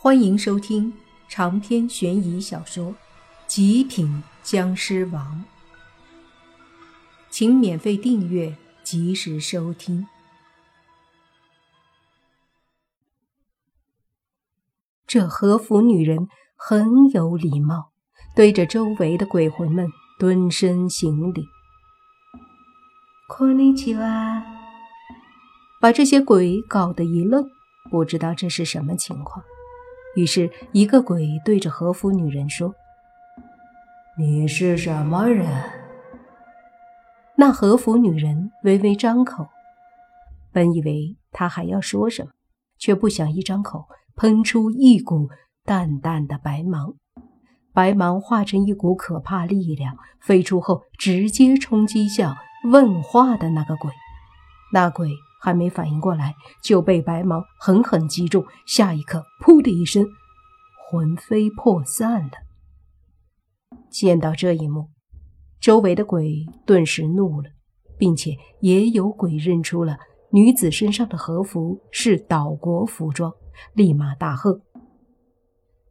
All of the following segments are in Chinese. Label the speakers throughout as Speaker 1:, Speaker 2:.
Speaker 1: 欢迎收听长篇悬疑小说《极品僵尸王》，请免费订阅，及时收听。这和服女人很有礼貌，对着周围的鬼魂们蹲身行礼。こんにちは，把这些鬼搞得一愣，不知道这是什么情况。 于是，一个鬼对着和服女人说：“
Speaker 2: 你是什么人？”
Speaker 1: 那和服女人微微张口，本以为她还要说什么，却不想一张口喷出一股淡淡的白芒，白芒化成一股可怕力量，飞出后直接冲击向问话的那个鬼。那鬼。还没反应过来，就被白芒狠狠击中。下一刻，噗的一声，魂飞魄散了。见到这一幕，周围的鬼顿时怒了，并且也有鬼认出了女子身上的和服是岛国服装，立马大喝：“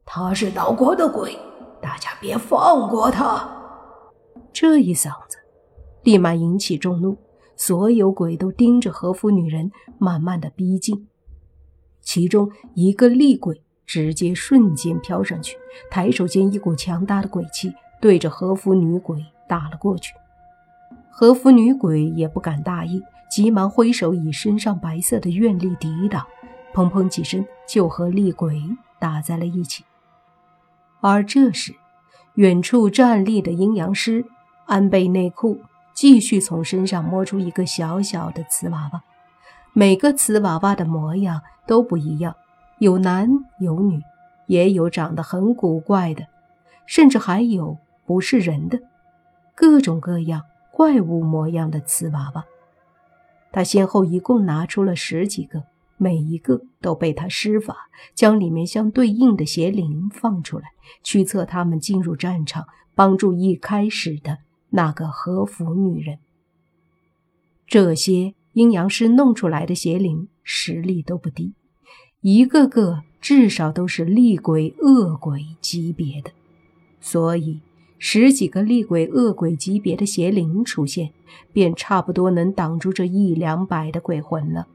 Speaker 2: 他是岛国的鬼，大家别放过他！”
Speaker 1: 这一嗓子，立马引起众怒。所有鬼都盯着和服女人，慢慢的逼近。其中一个厉鬼直接瞬间飘上去，抬手间一股强大的鬼气对着和服女鬼打了过去。和服女鬼也不敢大意，急忙挥手以身上白色的愿力抵挡，砰砰几声就和厉鬼打在了一起。而这时，远处站立的阴阳师安倍内裤。继续从身上摸出一个小小的瓷娃娃，每个瓷娃娃的模样都不一样，有男有女，也有长得很古怪的，甚至还有不是人的，各种各样怪物模样的瓷娃娃。他先后一共拿出了十几个，每一个都被他施法将里面相对应的邪灵放出来，驱策他们进入战场，帮助一开始的。那个和服女人，这些阴阳师弄出来的邪灵实力都不低，一个个至少都是厉鬼、恶鬼级别的，所以十几个厉鬼、恶鬼级别的邪灵出现，便差不多能挡住这一两百的鬼魂了。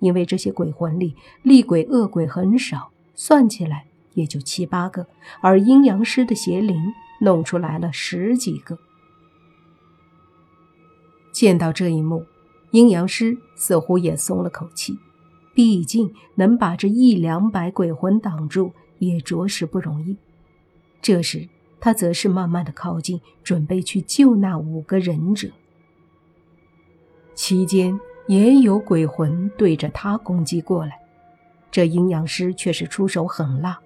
Speaker 1: 因为这些鬼魂里厉鬼、恶鬼很少，算起来也就七八个，而阴阳师的邪灵弄出来了十几个。见到这一幕，阴阳师似乎也松了口气，毕竟能把这一两百鬼魂挡住，也着实不容易。这时，他则是慢慢的靠近，准备去救那五个忍者。期间，也有鬼魂对着他攻击过来，这阴阳师却是出手狠辣，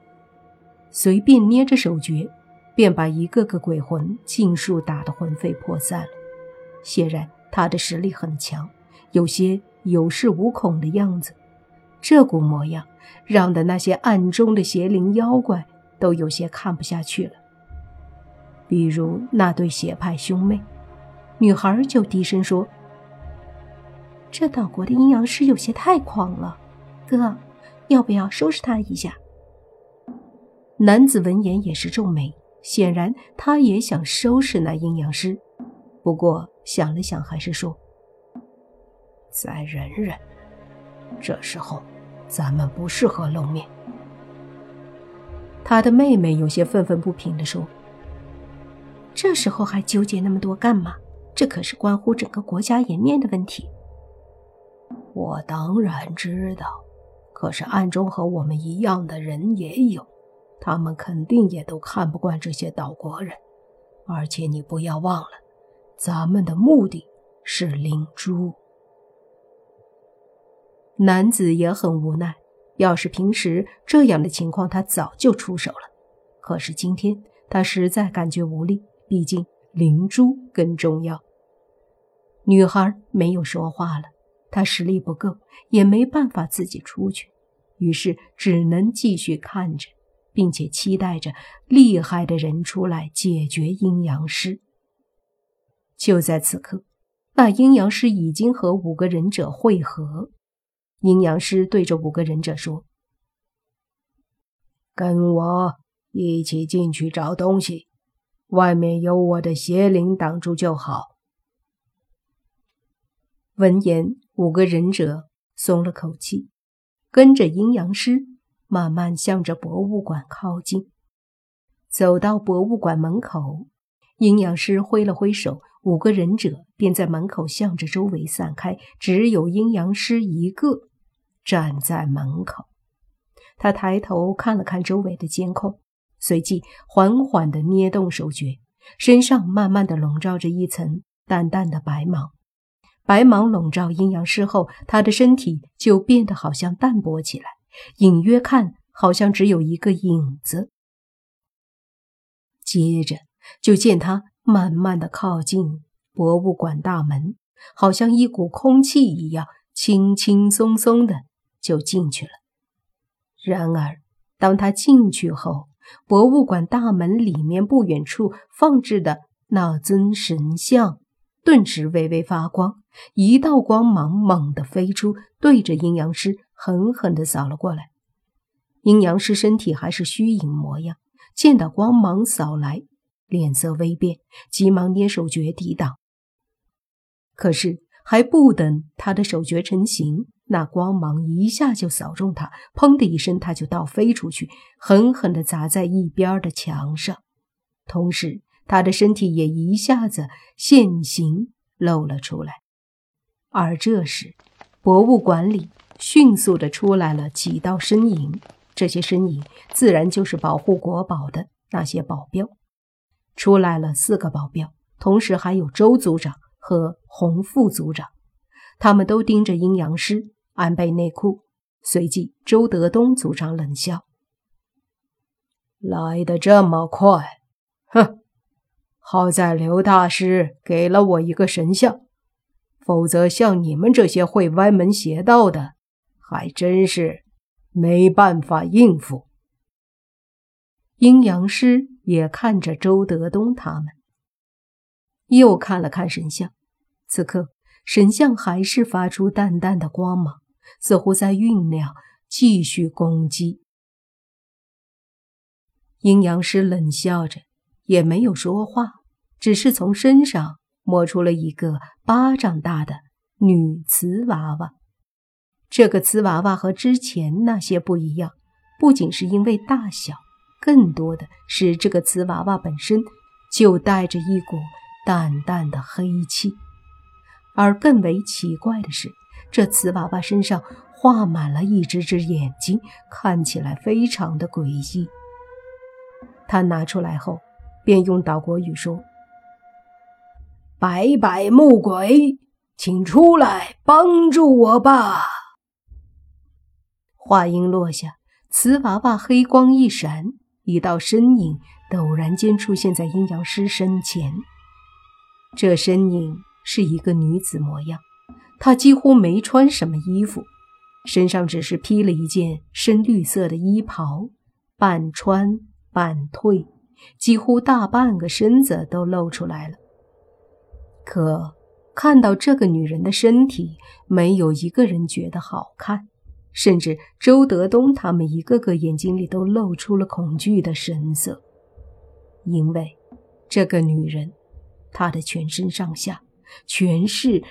Speaker 1: 随便捏着手诀，便把一个个鬼魂尽数打得魂飞魄散了。显然。他的实力很强，有些有恃无恐的样子，这股模样让的那些暗中的邪灵妖怪都有些看不下去了。比如那对邪派兄妹，女孩就低声说：“这岛国的阴阳师有些太狂了，哥，要不要收拾他一下？”男子闻言也是皱眉，显然他也想收拾那阴阳师，不过。想了想，还是说：“再忍忍，这时候咱们不适合露面。”他的妹妹有些愤愤不平地说：“这时候还纠结那么多干嘛？这可是关乎整个国家颜面的问题。”
Speaker 2: 我当然知道，可是暗中和我们一样的人也有，他们肯定也都看不惯这些岛国人。而且你不要忘了。咱们的目的是灵珠。
Speaker 1: 男子也很无奈，要是平时这样的情况，他早就出手了。可是今天他实在感觉无力，毕竟灵珠更重要。女孩没有说话了，她实力不够，也没办法自己出去，于是只能继续看着，并且期待着厉害的人出来解决阴阳师。就在此刻，那阴阳师已经和五个忍者会合。阴阳师对着五个忍者说：“
Speaker 2: 跟我一起进去找东西，外面有我的邪灵挡住就好。
Speaker 1: 闻言，五个忍者松了口气，跟着阴阳师慢慢向着博物馆靠近。走到博物馆门口，阴阳师挥了挥手，五个忍者便在门口向着周围散开，只有阴阳师一个站在门口。他抬头看了看周围的监控，随即缓缓地捏动手诀，身上慢慢地笼罩着一层淡淡的白芒。白芒笼罩阴阳师后，他的身体就变得好像淡薄起来，隐约看好像只有一个影子。接着就见他慢慢的靠近博物馆大门，好像一股空气一样，轻轻松松的就进去了。然而，当他进去后，博物馆大门里面不远处放置的那尊神像。顿时微微发光，一道光芒猛地飞出，对着阴阳师狠狠地扫了过来。阴阳师身体还是虚影模样，见到光芒扫来，脸色微变，急忙捏手诀抵挡。可是还不等他的手诀成型，那光芒一下就扫中他，砰的一声，他就倒飞出去，狠狠地砸在一边的墙上，同时。他的身体也一下子现形露了出来，而这时，博物馆里迅速的出来了几道身影，这些身影自然就是保护国宝的那些保镖。出来了四个保镖，同时还有周组长和洪副组长，他们都盯着阴阳师安倍内库。随即，周德东组长冷笑：“
Speaker 2: 来的这么快，哼！”好在刘大师给了我一个神像，否则像你们这些会歪门邪道的，还真是没办法应付。
Speaker 1: 阴阳师也看着周德东他们，又看了看神像，此刻神像还是发出淡淡的光芒，似乎在酝酿继续攻击。阴阳师冷笑着，也没有说话。只是从身上摸出了一个巴掌大的女瓷娃娃。这个瓷娃娃和之前那些不一样，不仅是因为大小，更多的是这个瓷娃娃本身就带着一股淡淡的黑气。而更为奇怪的是，这瓷娃娃身上画满了一只只眼睛，看起来非常的诡异。他拿出来后，便用岛国语说。
Speaker 2: 白百木鬼，请出来帮助我吧！
Speaker 1: 话音落下，瓷娃娃黑光一闪，一道身影陡然间出现在阴阳师身前。这身影是一个女子模样，她几乎没穿什么衣服，身上只是披了一件深绿色的衣袍，半穿半褪，几乎大半个身子都露出来了。可看到这个女人的身体，没有一个人觉得好看，甚至周德东他们一个个眼睛里都露出了恐惧的神色，因为这个女人，她的全身上下全是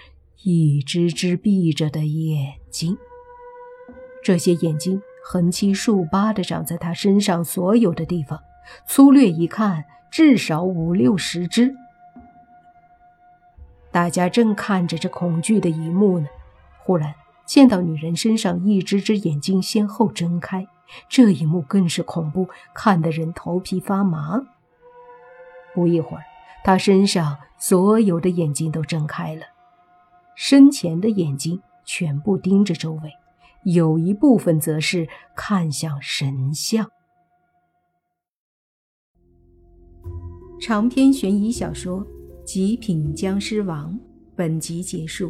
Speaker 1: 一只只闭着的眼睛，这些眼睛横七竖八地长在她身上所有的地方，粗略一看，至少五六十只。大家正看着这恐惧的一幕呢，忽然见到女人身上一只只眼睛先后睁开，这一幕更是恐怖，看得人头皮发麻。不一会儿，她身上所有的眼睛都睁开了，身前的眼睛全部盯着周围，有一部分则是看向神像。长篇悬疑小说。《极品僵尸王》本集结束，